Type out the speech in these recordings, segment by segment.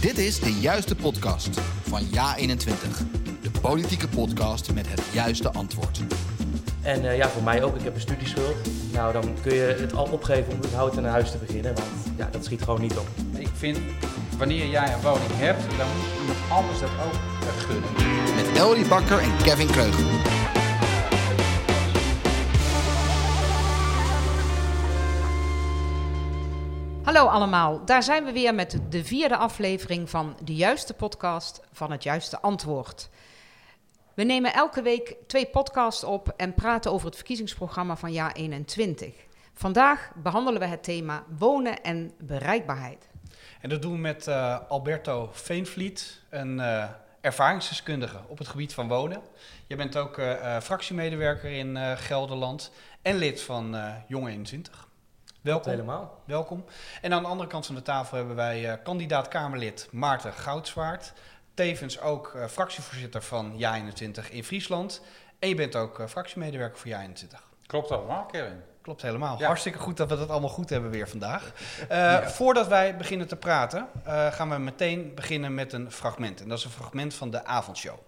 Dit is de juiste podcast van Ja21. De politieke podcast met het juiste antwoord. En uh, ja, voor mij ook. Ik heb een studieschuld. Nou, dan kun je het al opgeven om überhaupt een huis te beginnen. Want ja, dat schiet gewoon niet op. Ik vind, wanneer jij een woning hebt, dan moet iemand anders dat ook gunnen. Met Elrie Bakker en Kevin Kreugel. Hallo allemaal, daar zijn we weer met de vierde aflevering van de juiste podcast van het juiste antwoord. We nemen elke week twee podcasts op en praten over het verkiezingsprogramma van jaar 21. Vandaag behandelen we het thema wonen en bereikbaarheid. En dat doen we met uh, Alberto Veenvliet, een uh, ervaringsdeskundige op het gebied van wonen. Je bent ook uh, fractiemedewerker in Gelderland en lid van Jong 21. Welkom. helemaal. Welkom. En aan de andere kant van de tafel hebben wij uh, kandidaat Kamerlid Maarten Goudswaard. Tevens ook uh, fractievoorzitter van JA21 in Friesland. En je bent ook uh, fractiemedewerker voor JA21. Klopt allemaal, Kevin. Klopt helemaal. Ja. Hartstikke goed dat we dat allemaal goed hebben weer vandaag. ja. Voordat wij beginnen te praten, gaan we meteen beginnen met een fragment. En dat is een fragment van de avondshow.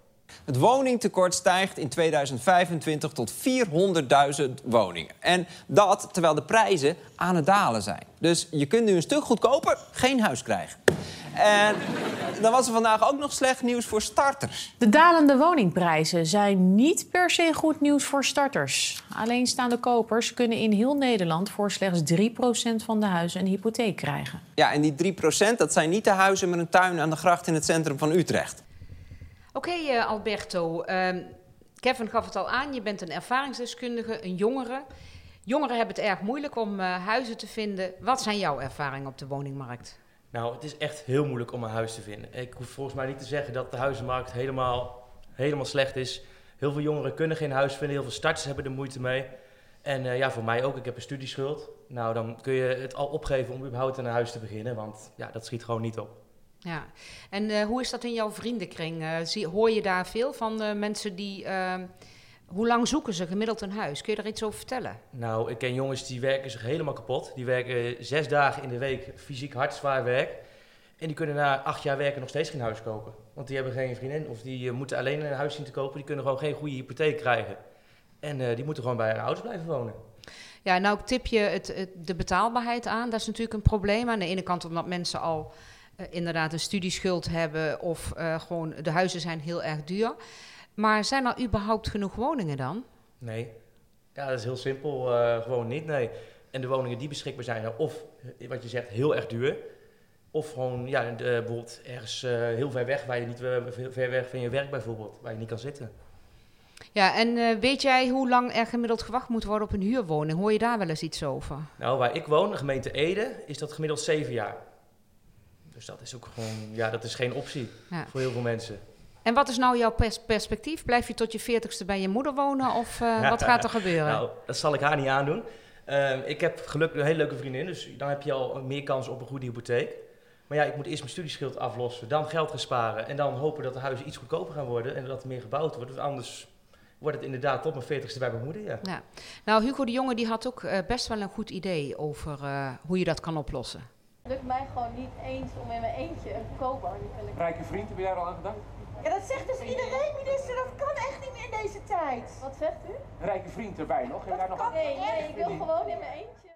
Het woningtekort stijgt in 2025 tot 400.000 woningen. En dat terwijl de prijzen aan het dalen zijn. Dus je kunt nu een stuk goedkoper geen huis krijgen. En dan was er vandaag ook nog slecht nieuws voor starters. De dalende woningprijzen zijn niet per se goed nieuws voor starters. Alleenstaande kopers kunnen in heel Nederland voor slechts 3% van de huizen een hypotheek krijgen. Ja, en die 3% dat zijn niet de huizen met een tuin aan de gracht in het centrum van Utrecht. Oké, uh, Alberto. Uh, Kevin gaf het al aan, je bent een ervaringsdeskundige, een jongere. Jongeren hebben het erg moeilijk om uh, huizen te vinden. Wat zijn jouw ervaringen op de woningmarkt? Nou, het is echt heel moeilijk om een huis te vinden. Ik hoef volgens mij niet te zeggen dat de huizenmarkt helemaal, helemaal slecht is. Heel veel jongeren kunnen geen huis vinden, heel veel starters hebben er moeite mee. En uh, ja, voor mij ook. Ik heb een studieschuld. Nou, dan kun je het al opgeven om überhaupt een huis te beginnen, want ja, dat schiet gewoon niet op. Ja, en uh, hoe is dat in jouw vriendenkring? Uh, zie, hoor je daar veel van uh, mensen die. hoe lang zoeken ze gemiddeld een huis? Kun je daar iets over vertellen? Nou, ik ken jongens die werken zich helemaal kapot. Die werken zes dagen in de week fysiek hard zwaar werk. En die kunnen na acht jaar werken nog steeds geen huis kopen. Want die hebben geen vriendin of die moeten alleen een huis zien te kopen. Die kunnen gewoon geen goede hypotheek krijgen. En die moeten gewoon bij hun ouders blijven wonen. Ja, nou tip je het, het, de betaalbaarheid aan. Dat is natuurlijk een probleem. Aan de ene kant omdat mensen al uh, inderdaad een studieschuld hebben of uh, gewoon de huizen zijn heel erg duur. Maar zijn er überhaupt genoeg woningen dan? Nee, ja, dat is heel simpel. Uh, gewoon niet, nee. En de woningen die beschikbaar zijn, of wat je zegt, heel erg duur. Of gewoon, ja, de, bijvoorbeeld ergens heel ver weg, waar je niet ver weg van je werk bijvoorbeeld, waar je niet kan zitten. Ja, en weet jij hoe lang er gemiddeld gewacht moet worden op een huurwoning? Hoor je daar wel eens iets over? Nou, waar ik woon, de gemeente Ede, is dat gemiddeld zeven jaar. Dus dat is ook gewoon, ja, dat is geen optie ja. voor heel veel mensen. En wat is nou jouw pers perspectief? Blijf je tot je veertigste bij je moeder wonen of uh, wat gaat er gebeuren? Nou, dat zal ik haar niet aandoen. Uh, ik heb gelukkig een hele leuke vriendin, dus dan heb je al meer kans op een goede hypotheek. Maar ja, ik moet eerst mijn studieschuld aflossen, dan geld gaan sparen en dan hopen dat de huizen iets goedkoper gaan worden en dat er meer gebouwd wordt. Want anders wordt het inderdaad tot mijn veertigste bij mijn moeder, ja. ja. Nou, Hugo de Jonge die had ook uh, best wel een goed idee over hoe je dat kan oplossen. Het lukt mij gewoon niet eens om in mijn eentje een koopwoning te kunnen Rijke vriend, heb je daar al aan gedacht? Ja, dat zegt dus iedereen, minister. Dat kan echt niet meer in deze tijd. Wat zegt u? Rijke vriend erbij nog. Dat daar nog kan nee, nee, ik wil gewoon in mijn eentje.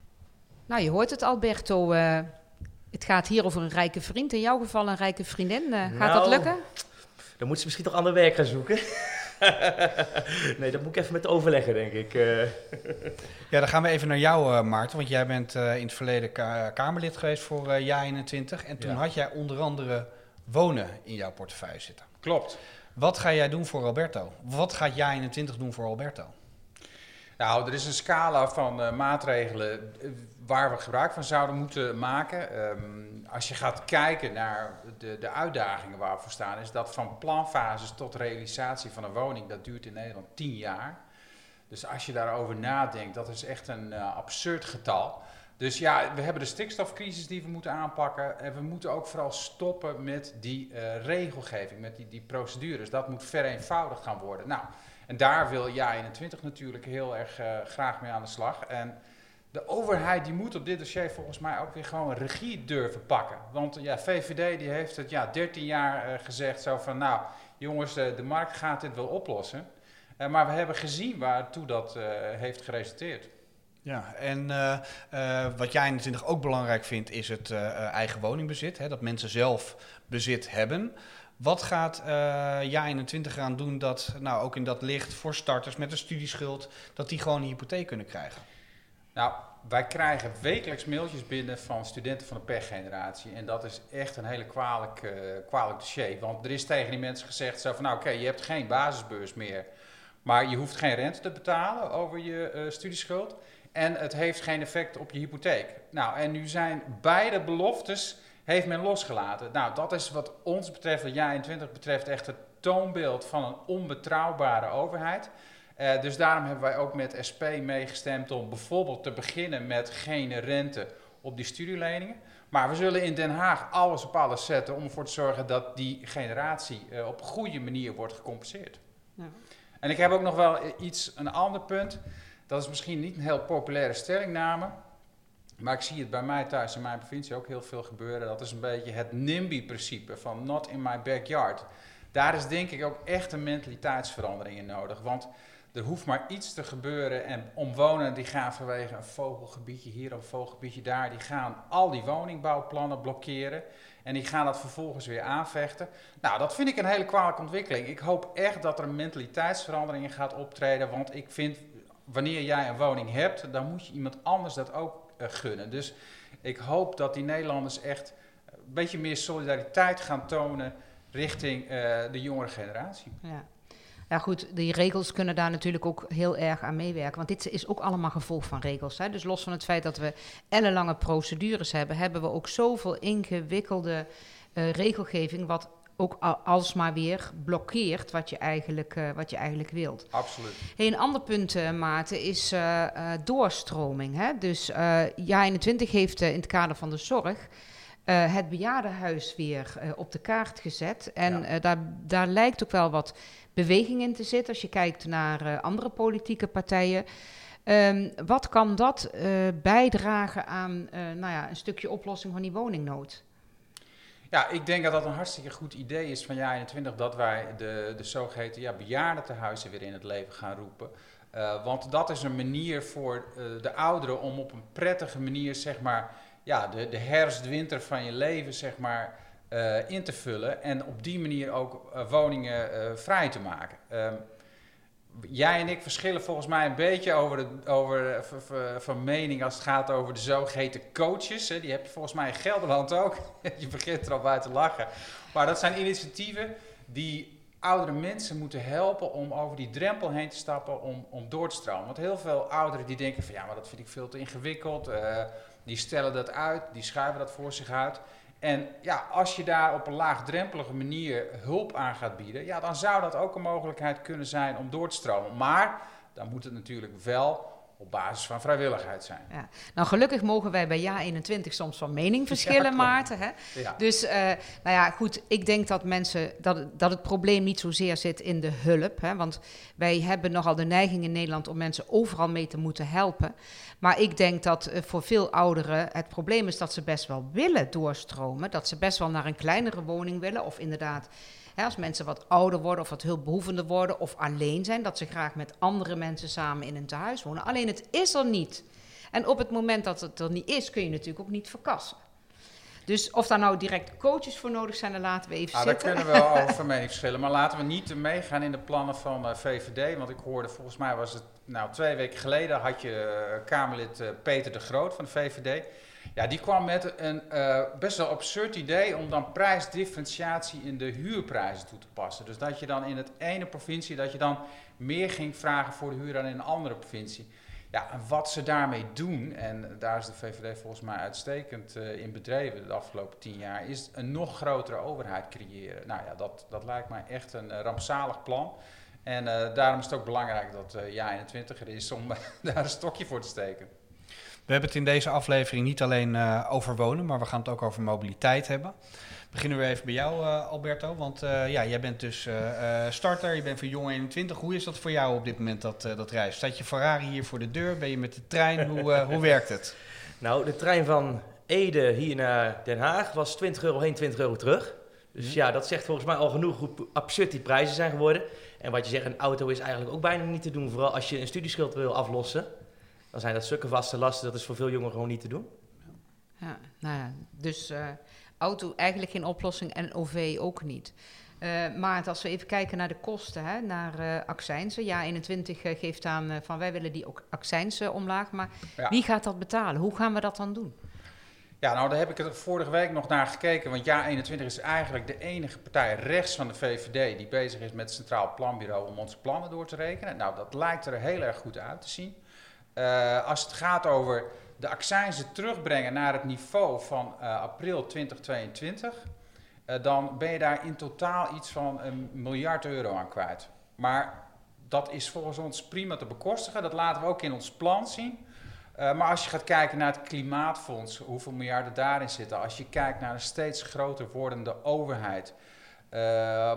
Nou, je hoort het, Alberto. Uh, het gaat hier over een rijke vriend. In jouw geval een rijke vriendin. Uh, gaat nou, dat lukken? Dan moet ze misschien toch ander werk gaan zoeken. nee, dat moet ik even met overleggen, denk ik. Uh. ja, dan gaan we even naar jou, uh, Maarten. Want jij bent uh, in het verleden ka Kamerlid geweest voor JA21. En toen ja. had jij onder andere wonen in jouw portefeuille zitten. Klopt. Wat ga jij doen voor Alberto? Wat gaat JA21 doen voor Alberto? Nou, er is een scala van maatregelen waar we gebruik van zouden moeten maken. Um, als je gaat kijken naar de, de uitdagingen waar we voor staan, is dat van planfases tot realisatie van een woning, dat duurt in Nederland 10 jaar. Dus als je daarover nadenkt, dat is echt een uh, absurd getal. Dus ja, we hebben de stikstofcrisis die we moeten aanpakken. En we moeten ook vooral stoppen met die regelgeving, met die, die procedures. Dat moet vereenvoudigd gaan worden. Nou, en daar wil jij 21 natuurlijk heel erg uh, graag mee aan de slag. En de overheid die moet op dit dossier volgens mij ook weer gewoon regie durven pakken. Want ja, VVD die heeft het ja, 13 jaar uh, gezegd zo van nou jongens, de, de markt gaat dit wel oplossen. Uh, maar we hebben gezien waartoe dat uh, heeft geresulteerd. Ja, en uh, wat jij natuurlijk ook belangrijk vindt, is het eigen woningbezit. Hè, dat mensen zelf bezit hebben. Wat gaat uh, 21 gaan doen dat, nou ook in dat licht voor starters met een studieschuld, dat die gewoon een hypotheek kunnen krijgen? Nou, wij krijgen wekelijks mailtjes binnen van studenten van de pechgeneratie. En dat is echt een hele kwalijk, uh, dossier. Want er is tegen die mensen gezegd zo van, nou oké, je hebt geen basisbeurs meer. Maar je hoeft geen rente te betalen over je uh, studieschuld. En het heeft geen effect op je hypotheek. Nou, en nu zijn beide beloftes heeft men losgelaten. Nou, dat is wat ons betreft, wat jaar 20 betreft, echt het toonbeeld van een onbetrouwbare overheid. Uh, dus daarom hebben wij ook met SP meegestemd om bijvoorbeeld te beginnen met geen rente op die studieleningen. Maar we zullen in Den Haag alles op alles zetten om ervoor te zorgen dat die generatie uh, op een goede manier wordt gecompenseerd. Ja. En ik heb ook nog wel iets, een ander punt. Dat is misschien niet een heel populaire stellingname. Maar ik zie het bij mij thuis in mijn provincie ook heel veel gebeuren. Dat is een beetje het NIMBY-principe van not in my backyard. Daar is denk ik ook echt een mentaliteitsverandering in nodig. Want er hoeft maar iets te gebeuren en omwonenden die gaan vanwege een vogelgebiedje hier of een vogelgebiedje daar, die gaan al die woningbouwplannen blokkeren en die gaan dat vervolgens weer aanvechten. Nou, dat vind ik een hele kwalijke ontwikkeling. Ik hoop echt dat er een mentaliteitsverandering in gaat optreden, want ik vind wanneer jij een woning hebt, dan moet je iemand anders dat ook gunnen. Dus ik hoop dat die Nederlanders echt een beetje meer solidariteit gaan tonen richting uh, de jongere generatie. Ja. Ja goed, die regels kunnen daar natuurlijk ook heel erg aan meewerken. Want dit is ook allemaal gevolg van regels. Hè? Dus los van het feit dat we ellenlange procedures hebben... hebben we ook zoveel ingewikkelde uh, regelgeving... wat ook alsmaar weer blokkeert wat je eigenlijk, uh, wat je eigenlijk wilt. Absoluut. Hey, een ander punt, uh, Maarten, is uh, doorstroming. Hè? Dus Ja 21 heeft in het kader van de zorg het bejaardenhuis weer op de kaart gezet. En ja. daar, daar lijkt ook wel wat beweging in te zitten als je kijkt naar andere politieke partijen. Um, wat kan dat bijdragen aan nou ja, een stukje oplossing van die woningnood? Ja, ik denk dat dat een hartstikke goed idee is van jaar 21 dat wij de, de zogeheten ja, bejaardentehuizen weer in het leven gaan roepen. Uh, want dat is een manier voor uh, de ouderen om op een prettige manier, zeg maar, ja, de, de herfst-winter van je leven, zeg maar, uh, in te vullen. En op die manier ook woningen vrij te maken. Um, jij en ik verschillen volgens mij een beetje over, over van mening als het gaat over de zogeheten coaches. Hè. Die heb je volgens mij in Gelderland ook. je begint er al bij te lachen. Maar dat zijn initiatieven die oudere mensen moeten helpen om over die drempel heen te stappen om, om door te stromen. Want heel veel ouderen die denken van ja, maar dat vind ik veel te ingewikkeld. Uh, die stellen dat uit, die schuiven dat voor zich uit. En ja, als je daar op een laagdrempelige manier hulp aan gaat bieden, ja, dan zou dat ook een mogelijkheid kunnen zijn om door te stromen. Maar dan moet het natuurlijk wel op basis van vrijwilligheid zijn. Ja. Nou, gelukkig mogen wij bij Ja 21 soms van mening verschillen, ja, Maarten. Hè? Ja. Dus, uh, nou ja, goed, ik denk dat mensen, dat, het, dat het probleem niet zozeer zit in de hulp. Hè? Want wij hebben nogal de neiging in Nederland om mensen overal mee te moeten helpen. Maar ik denk dat uh, voor veel ouderen het probleem is dat ze best wel willen doorstromen. Dat ze best wel naar een kleinere woning willen of inderdaad als mensen wat ouder worden of wat hulpbehoevender worden of alleen zijn, dat ze graag met andere mensen samen in een tehuis wonen. Alleen het is er niet. En op het moment dat het er niet is, kun je natuurlijk ook niet verkassen. Dus of daar nou direct coaches voor nodig zijn, dan laten we even ah, zitten. Daar kunnen we wel over mening verschillen. Maar laten we niet meegaan in de plannen van uh, VVD. Want ik hoorde, volgens mij was het nou, twee weken geleden, had je uh, Kamerlid uh, Peter de Groot van de VVD. Ja, die kwam met een uh, best wel absurd idee om dan prijsdifferentiatie in de huurprijzen toe te passen. Dus dat je dan in het ene provincie, dat je dan meer ging vragen voor de huur dan in een andere provincie. Ja, en wat ze daarmee doen, en daar is de VVD volgens mij uitstekend uh, in bedreven de afgelopen tien jaar, is een nog grotere overheid creëren. Nou ja, dat, dat lijkt mij echt een uh, rampzalig plan. En daarom is het ook belangrijk dat Ja 21 er is om daar een stokje voor te steken. We hebben het in deze aflevering niet alleen uh, over wonen, maar we gaan het ook over mobiliteit hebben. Beginnen we even bij jou, uh, Alberto. Want uh, ja, jij bent dus starter, je bent van Jong 21. Hoe is dat voor jou op dit moment, dat, dat reis? Staat je Ferrari hier voor de deur? Ben je met de trein? hoe, hoe werkt het? Nou, de trein van Ede hier naar Den Haag was 20 euro heen, 20 euro terug. Dus ja, dat zegt volgens mij al genoeg hoe absurd die prijzen zijn geworden. En wat je zegt, een auto is eigenlijk ook bijna niet te doen. Vooral als je een studieschuld wil aflossen. Dan zijn dat stukken vaste lasten. Dat is voor veel jongeren gewoon niet te doen. Ja, nou ja, dus uh, auto eigenlijk geen oplossing en OV ook niet. Uh, maar als we even kijken naar de kosten, hè, naar uh, accijnsen. Ja, 21 uh, geeft aan van wij willen die ook accijnsen omlaag. Maar ja. wie gaat dat betalen? Hoe gaan we dat dan doen? Ja, nou daar heb ik er vorige week nog naar gekeken. Want Ja 21 is eigenlijk de enige partij rechts van de VVD die bezig is met het Centraal Planbureau om onze plannen door te rekenen. Nou, dat lijkt er heel erg goed uit te zien. Uh, als het gaat over de accijnzen terugbrengen naar het niveau van uh, april 2022, uh, dan ben je daar in totaal iets van een miljard euro aan kwijt. Maar dat is volgens ons prima te bekostigen. Dat laten we ook in ons plan zien. Maar als je gaat kijken naar het klimaatfonds, hoeveel miljarden daarin zitten, als je kijkt naar een steeds groter wordende overheid,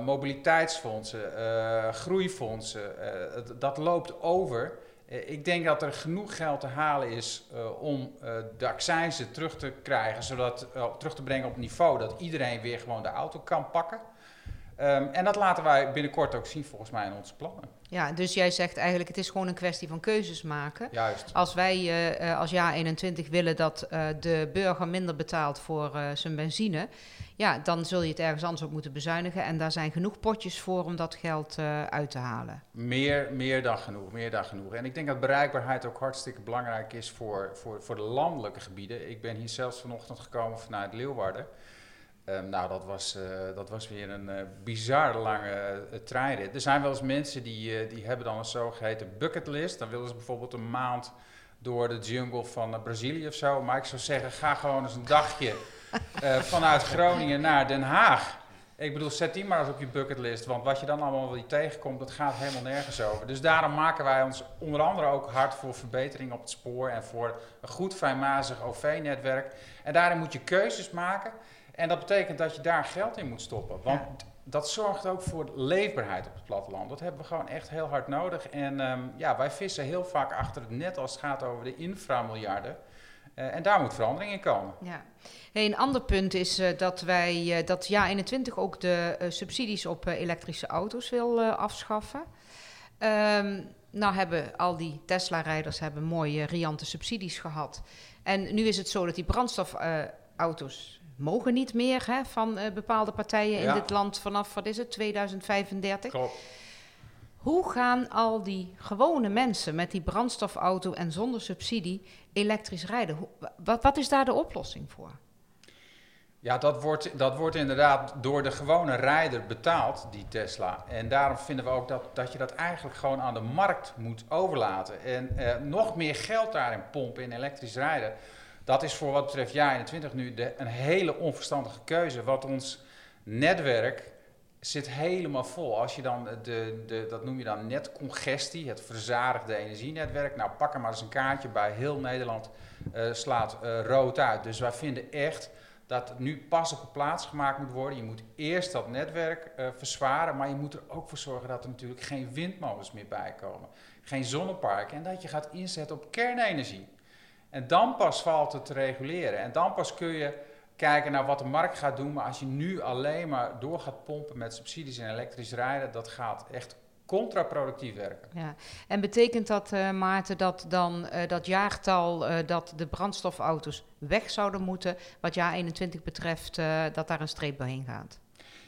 mobiliteitsfondsen, groeifondsen, dat loopt over. Ik denk dat er genoeg geld te halen is om de accijnzen terug te krijgen, zodat terug te brengen op niveau dat iedereen weer gewoon de auto kan pakken. Um, en dat laten wij binnenkort ook zien volgens mij in onze plannen. Ja, dus jij zegt eigenlijk het is gewoon een kwestie van keuzes maken. Juist. Als wij uh, als jaar 21 willen dat uh, de burger minder betaalt voor uh, zijn benzine, ja, dan zul je het ergens anders op moeten bezuinigen. En daar zijn genoeg potjes voor om dat geld uit te halen. Meer, meer dan genoeg, meer dan genoeg. En ik denk dat bereikbaarheid ook hartstikke belangrijk is voor, voor, voor de landelijke gebieden. Ik ben hier zelfs vanochtend gekomen vanuit Leeuwarden. Um, nou, dat was, uh, dat was weer een uh, bizar lange uh, treinrit. Er zijn wel eens mensen die, die hebben dan een zogeheten bucketlist. Dan willen ze bijvoorbeeld een maand door de jungle van Brazilië of zo. Maar ik zou zeggen, ga gewoon eens een dagje vanuit Groningen naar Den Haag. Ik bedoel, zet die maar eens op je bucketlist. Want wat je dan allemaal weer tegenkomt, dat gaat helemaal nergens over. Dus daarom maken wij ons onder andere ook hard voor verbetering op het spoor. En voor een goed fijnmazig OV-netwerk. En daarin moet je keuzes maken. En dat betekent dat je daar geld in moet stoppen. Want ja. dat zorgt ook voor leefbaarheid op het platteland. Dat hebben we gewoon echt heel hard nodig. En um, ja, wij vissen heel vaak achter het net als het gaat over de inframiljarden. Uh, en daar moet verandering in komen. Ja. Hey, een ander punt is uh, dat wij uh, dat jaar 21 ook de subsidies op elektrische auto's wil afschaffen. Um, nou hebben al die Tesla-rijders hebben mooie riante subsidies gehad. En nu is het zo dat die brandstofauto's mogen niet meer hè, van uh, bepaalde partijen ja. in dit land vanaf, wat is het, 2035. Klopt. Hoe gaan al die gewone mensen met die brandstofauto en zonder subsidie elektrisch rijden? Hoe, wat, wat is daar de oplossing voor? Ja, dat wordt, dat wordt inderdaad door de gewone rijder betaald, die Tesla. En daarom vinden we ook dat, dat je dat eigenlijk gewoon aan de markt moet overlaten. En eh, nog meer geld daarin pompen in elektrisch rijden dat is voor wat betreft jaar 21 nu de, een hele onverstandige keuze. Want ons netwerk zit helemaal vol. Als je dan de, de, dat noem je dan netcongestie, het verzadigde energienetwerk. Nou, pak er maar eens een kaartje bij. Heel Nederland uh, slaat uh, rood uit. Dus wij vinden echt dat het nu pas op de plaats gemaakt moet worden. Je moet eerst dat netwerk uh, verzwaren, maar je moet er ook voor zorgen dat er natuurlijk geen windmolens meer bij komen. Geen zonneparken en dat je gaat inzetten op kernenergie. En dan pas valt het te reguleren. En dan pas kun je kijken naar wat de markt gaat doen. Maar als je nu alleen maar door gaat pompen met subsidies en elektrisch rijden, dat gaat echt contraproductief werken. Ja. En betekent dat, uh, Maarten, dat dan uh, dat jaartal uh, dat de brandstofauto's weg zouden moeten, wat jaar 21 betreft, dat daar een streep doorheen gaat?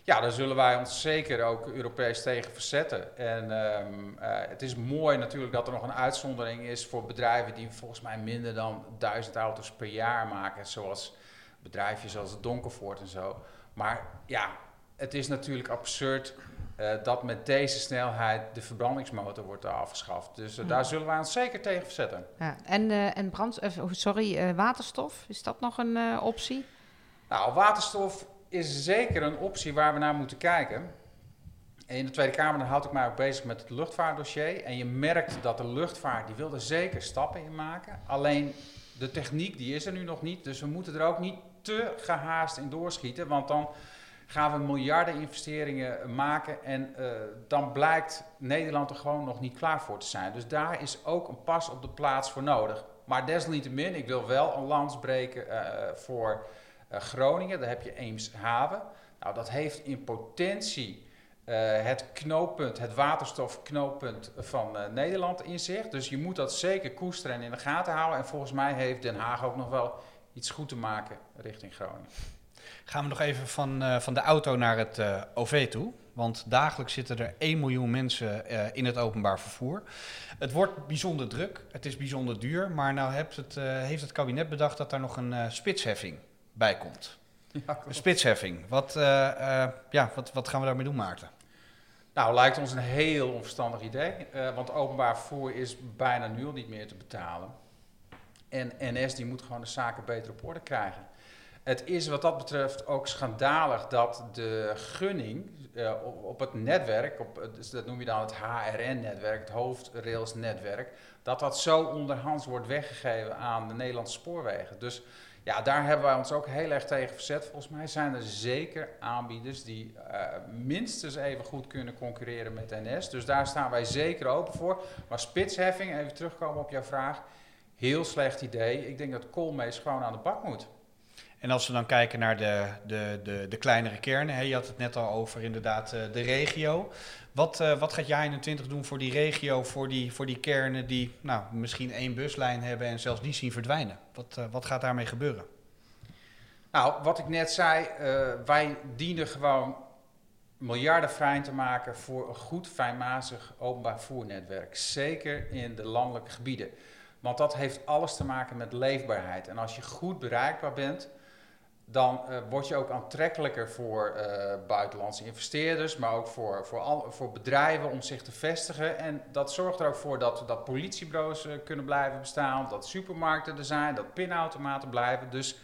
Ja, daar zullen wij ons zeker ook Europees tegen verzetten. En um, uh, het is mooi natuurlijk dat er nog een uitzondering is voor bedrijven die volgens mij minder dan duizend auto's per jaar maken. Zoals bedrijfjes als Donkervoort en zo. Maar ja, het is natuurlijk absurd uh, dat met deze snelheid de verbrandingsmotor wordt afgeschaft. Dus uh, daar zullen wij ons zeker tegen verzetten. Ja. En, en brand, sorry, waterstof, is dat nog een optie? Nou, waterstof is zeker een optie waar we naar moeten kijken. in de Tweede Kamer houd ik mij ook bezig met het luchtvaartdossier. En je merkt dat de luchtvaart, die wil er zeker stappen in maken. Alleen de techniek die is er nu nog niet. Dus we moeten er ook niet te gehaast in doorschieten. Want dan gaan we miljarden investeringen maken. En uh, dan blijkt Nederland er gewoon nog niet klaar voor te zijn. Dus daar is ook een pas op de plaats voor nodig. Maar desalniettemin, ik wil wel een lans breken uh, voor Groningen. Daar heb je Eemshaven. Nou, dat heeft in potentie het knooppunt, het waterstofknooppunt van Nederland in zich. Dus je moet dat zeker koesteren en in de gaten houden. En volgens mij heeft Den Haag ook nog wel iets goed te maken richting Groningen. Gaan we nog even van, van de auto naar het OV toe. Want dagelijks zitten er 1 miljoen mensen in het openbaar vervoer. Het wordt bijzonder druk, het is bijzonder duur. Maar nou heeft het, heeft het kabinet bedacht dat daar nog een spitsheffing bij komt. Ja, een spitsheffing. Wat, ja, wat, wat gaan we daarmee doen, Maarten? Nou, lijkt ons een heel onverstandig idee. want openbaar vervoer is bijna nu al niet meer te betalen. En NS die moet gewoon de zaken beter op orde krijgen. Het is wat dat betreft ook schandalig dat de gunning op, op, het netwerk, op, dus dat noem je dan het HRN-netwerk, het hoofdrailsnetwerk, dat dat zo onderhands wordt weggegeven aan de Nederlandse spoorwegen. Dus ja, daar hebben wij ons ook heel erg tegen verzet. Volgens mij zijn er zeker aanbieders die uh, minstens even goed kunnen concurreren met NS. Dus daar staan wij zeker open voor. Maar spitsheffing, even terugkomen op jouw vraag, heel slecht idee. Ik denk dat Koolmees gewoon aan de bak moet. En als we dan kijken naar de, de, de, de kleinere kernen, hè, je had het net al over inderdaad uh, de regio. Wat, uh, wat gaat jij 21 doen voor die regio, voor die, voor die kernen die nou, misschien één buslijn hebben en zelfs die zien verdwijnen? Wat, uh, wat gaat daarmee gebeuren? Nou, wat ik net zei, wij dienen gewoon miljarden vrij te maken voor een goed, fijnmazig openbaar voernetwerk. Zeker in de landelijke gebieden. Want dat heeft alles te maken met leefbaarheid. En als je goed bereikbaar bent, dan uh, word je ook aantrekkelijker voor uh, buitenlandse investeerders, maar ook voor, voor, al, voor bedrijven om zich te vestigen. En dat zorgt er ook voor dat, dat politiebureaus uh, kunnen blijven bestaan, dat supermarkten er zijn, dat pinautomaten blijven. Dus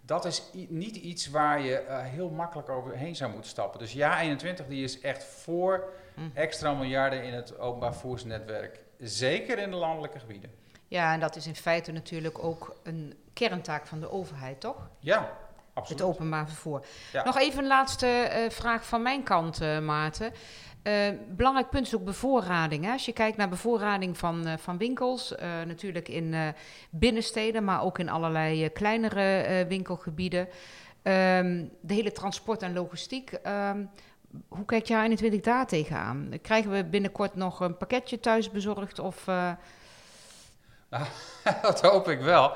dat is niet iets waar je heel makkelijk overheen zou moeten stappen. Dus ja, 21 die is echt voor hm. extra miljarden in het openbaar voersnetwerk. Zeker in de landelijke gebieden. Ja, en dat is in feite natuurlijk ook een kerntaak van de overheid, toch? Ja, Absoluut. Het openbaar vervoer. Ja. Nog even een laatste uh, vraag van mijn kant, uh, Maarten. Uh, belangrijk punt is ook bevoorrading. Hè? Als je kijkt naar bevoorrading van, van winkels, natuurlijk in binnensteden, maar ook in allerlei kleinere winkelgebieden. Um, de hele transport en logistiek. Um, hoe kijkt jij 21 daar tegenaan? Krijgen we binnenkort nog een pakketje thuis bezorgd? Of, nou, dat hoop ik wel.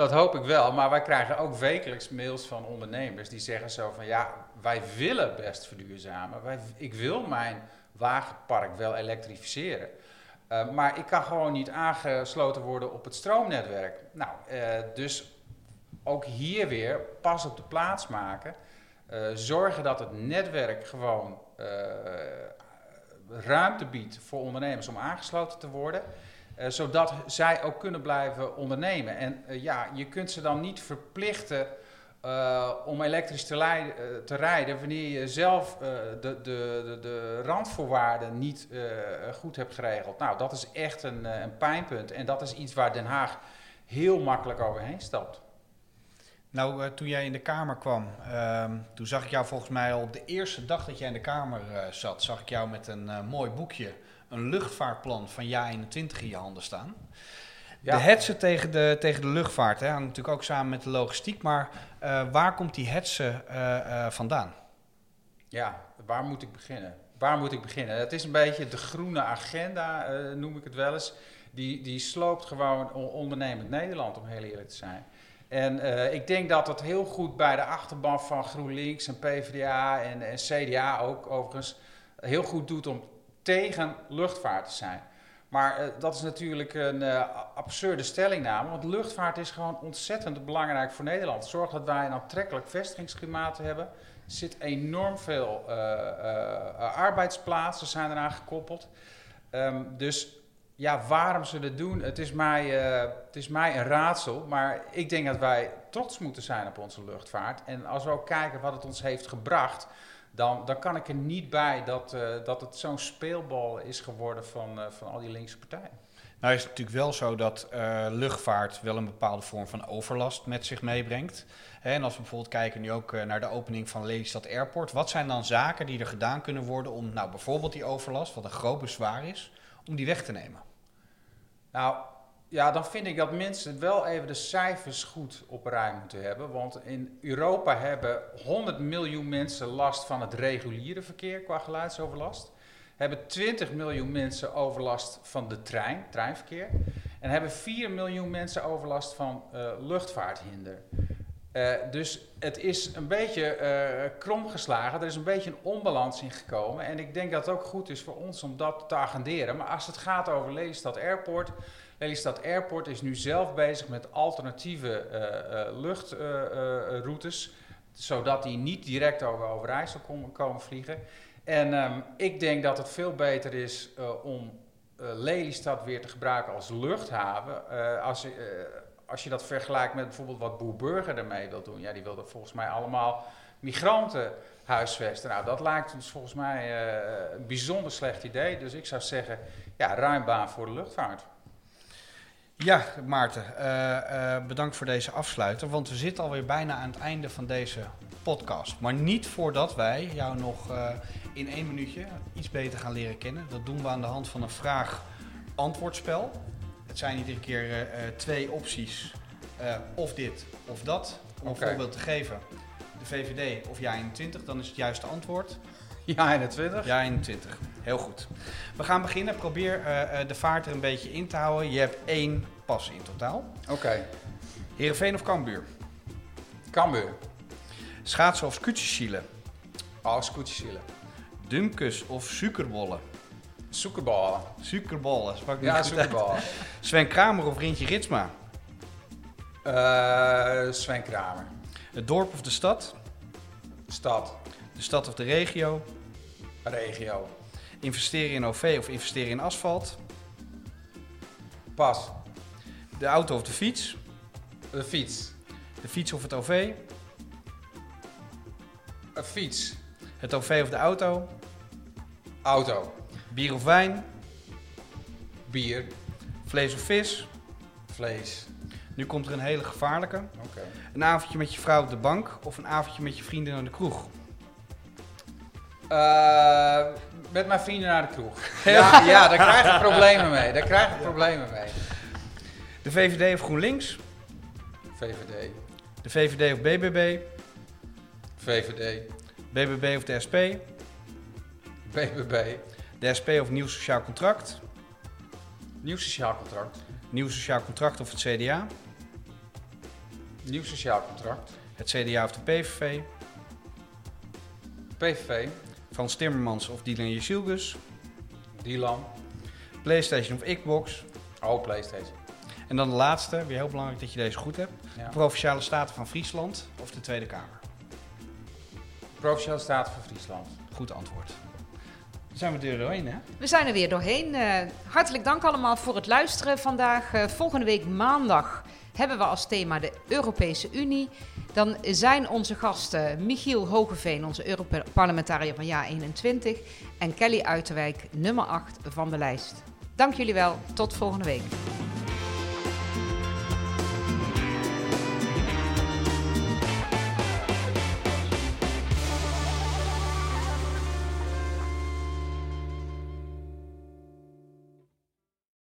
Dat hoop ik wel, maar wij krijgen ook wekelijks mails van ondernemers die zeggen zo van ja, wij willen best verduurzamen. Wij, ik wil mijn wagenpark wel elektrificeren. Uh, maar ik kan gewoon niet aangesloten worden op het stroomnetwerk. Nou, uh, dus ook hier weer pas op de plaats maken. Uh, zorgen dat het netwerk gewoon ruimte biedt voor ondernemers om aangesloten te worden. Uh, zodat zij ook kunnen blijven ondernemen. En uh, ja, je kunt ze dan niet verplichten uh, om elektrisch te, rijden wanneer je zelf de, de, de, de, randvoorwaarden niet goed hebt geregeld. Nou, dat is echt een, een pijnpunt. En dat is iets waar Den Haag heel makkelijk overheen stapt. Nou, toen jij in de Kamer kwam, uh, toen zag ik jou volgens mij al de eerste dag dat jij in de Kamer zat, zag ik jou met een mooi boekje een luchtvaartplan van JA 21 in je handen staan. Ja. De hetze tegen de, tegen de luchtvaart, hè, hangt natuurlijk ook samen met de logistiek. Maar uh, waar komt die hetze uh, uh, vandaan? Ja, waar moet ik beginnen? Waar moet ik beginnen? Het is een beetje de groene agenda, noem ik het wel eens. Die, die sloopt gewoon ondernemend Nederland, om heel eerlijk te zijn. En ik denk dat het heel goed bij de achterban van GroenLinks en PvdA en, en CDA ook overigens heel goed doet om tegen luchtvaart te zijn. Maar uh, dat is natuurlijk een uh, absurde stellingname, want luchtvaart is gewoon ontzettend belangrijk voor Nederland. Zorg dat wij een aantrekkelijk vestigingsklimaat hebben. Er zit enorm veel uh, arbeidsplaatsen zijn eraan gekoppeld. Um, dus ja, waarom ze dat doen, het is, mij, het is mij een raadsel. Maar ik denk dat wij trots moeten zijn op onze luchtvaart. En als we ook kijken wat het ons heeft gebracht dan, dan kan ik er niet bij dat, uh, dat het zo'n speelbal is geworden van, uh, van al die linkse partijen. Nou is het natuurlijk wel zo dat uh, luchtvaart wel een bepaalde vorm van overlast met zich meebrengt. Hè, en als we bijvoorbeeld kijken nu ook naar de opening van Lelystad Airport. Wat zijn dan zaken die er gedaan kunnen worden om nou, bijvoorbeeld die overlast, wat een groot bezwaar is, om die weg te nemen? Nou, ja, dan vind ik dat mensen wel even de cijfers goed op rij moeten hebben. Want in Europa hebben 100 miljoen mensen last van het reguliere verkeer qua geluidsoverlast. Hebben 20 miljoen mensen overlast van de trein, treinverkeer. En hebben 4 miljoen mensen overlast van uh, luchtvaarthinder. Uh, dus het is een beetje uh, krom geslagen. Er is een beetje een onbalans in gekomen. En ik denk dat het ook goed is voor ons om dat te agenderen. Maar als het gaat over Lelystad Airport. Lelystad Airport is nu zelf bezig met alternatieve uh, luchtroutes. zodat die niet direct over Overijssel komen, vliegen. En um, ik denk dat het veel beter is om Lelystad weer te gebruiken als luchthaven. als, als je dat vergelijkt met bijvoorbeeld wat Boer Burger ermee wil doen, ja, die wil volgens mij allemaal migranten huisvesten. Nou, dat lijkt ons volgens mij een bijzonder slecht idee. Dus ik zou zeggen, ja, ruim baan voor de luchtvaart. Ja, Maarten, uh, uh, bedankt voor deze afsluiter. Want we zitten alweer bijna aan het einde van deze podcast. Maar niet voordat wij jou nog in één minuutje iets beter gaan leren kennen. Dat doen we aan de hand van een vraag-antwoordspel. Het zijn iedere keer twee opties. Of dit of dat. Om okay. een voorbeeld te geven. De VVD of ja 21, dan is het juiste antwoord. Ja 21. Ja 21. Heel goed. We gaan beginnen. Probeer uh, de vaart er een beetje in te houden. Je hebt één pas in totaal. Oké. Okay. Heerenveen of Cambuur? Cambuur. Schaatsen of scootjeschielen? Oh, scootjeschielen. Dumkus of suikerbollen? Suikerballen. Suikerballen. Ja, suikerballen. Sven Kramer of Rintje Ritsma? Uh, Sven Kramer. Het dorp of de stad? Stad. De stad of de regio? Regio. Investeren in OV of investeren in asfalt? Pas. De auto of de fiets? De fiets. De fiets of het OV? Een fiets. Het OV of de auto? Auto. Bier of wijn? Bier. Vlees of vis? Vlees. Nu komt er een hele gevaarlijke. Okay. Een avondje met je vrouw op de bank of een avondje met je vrienden naar de kroeg? Uh, met mijn vrienden naar de kroeg. ja, ja, daar krijg ik problemen mee. Daar krijg ik problemen mee. De VVD of GroenLinks? VVD. De VVD of BBB? VVD. BBB of de SP? BBB. De SP of Nieuw Sociaal Contract? Nieuw Sociaal Contract. Nieuw Sociaal Contract of het CDA? Nieuw Sociaal Contract. Het CDA of de PVV? PVV. Frans Timmermans of Dylan Jezielgus? Dylan. PlayStation of Xbox? Oh, PlayStation. En dan de laatste, weer heel belangrijk dat je deze goed hebt. Ja. Provinciale Staten van Friesland of de Tweede Kamer? Provinciale Staten van Friesland. Goed antwoord. Zijn we er doorheen, hè? We zijn er weer doorheen. Uh, hartelijk dank allemaal voor het luisteren vandaag. Uh, volgende week maandag hebben we als thema de Europese Unie. Dan zijn onze gasten Michiel Hogeveen, onze Europarlementariër van jaar 21, en Kelly Uiterwijk, nummer 8 van de lijst. Dank jullie wel. Tot volgende week.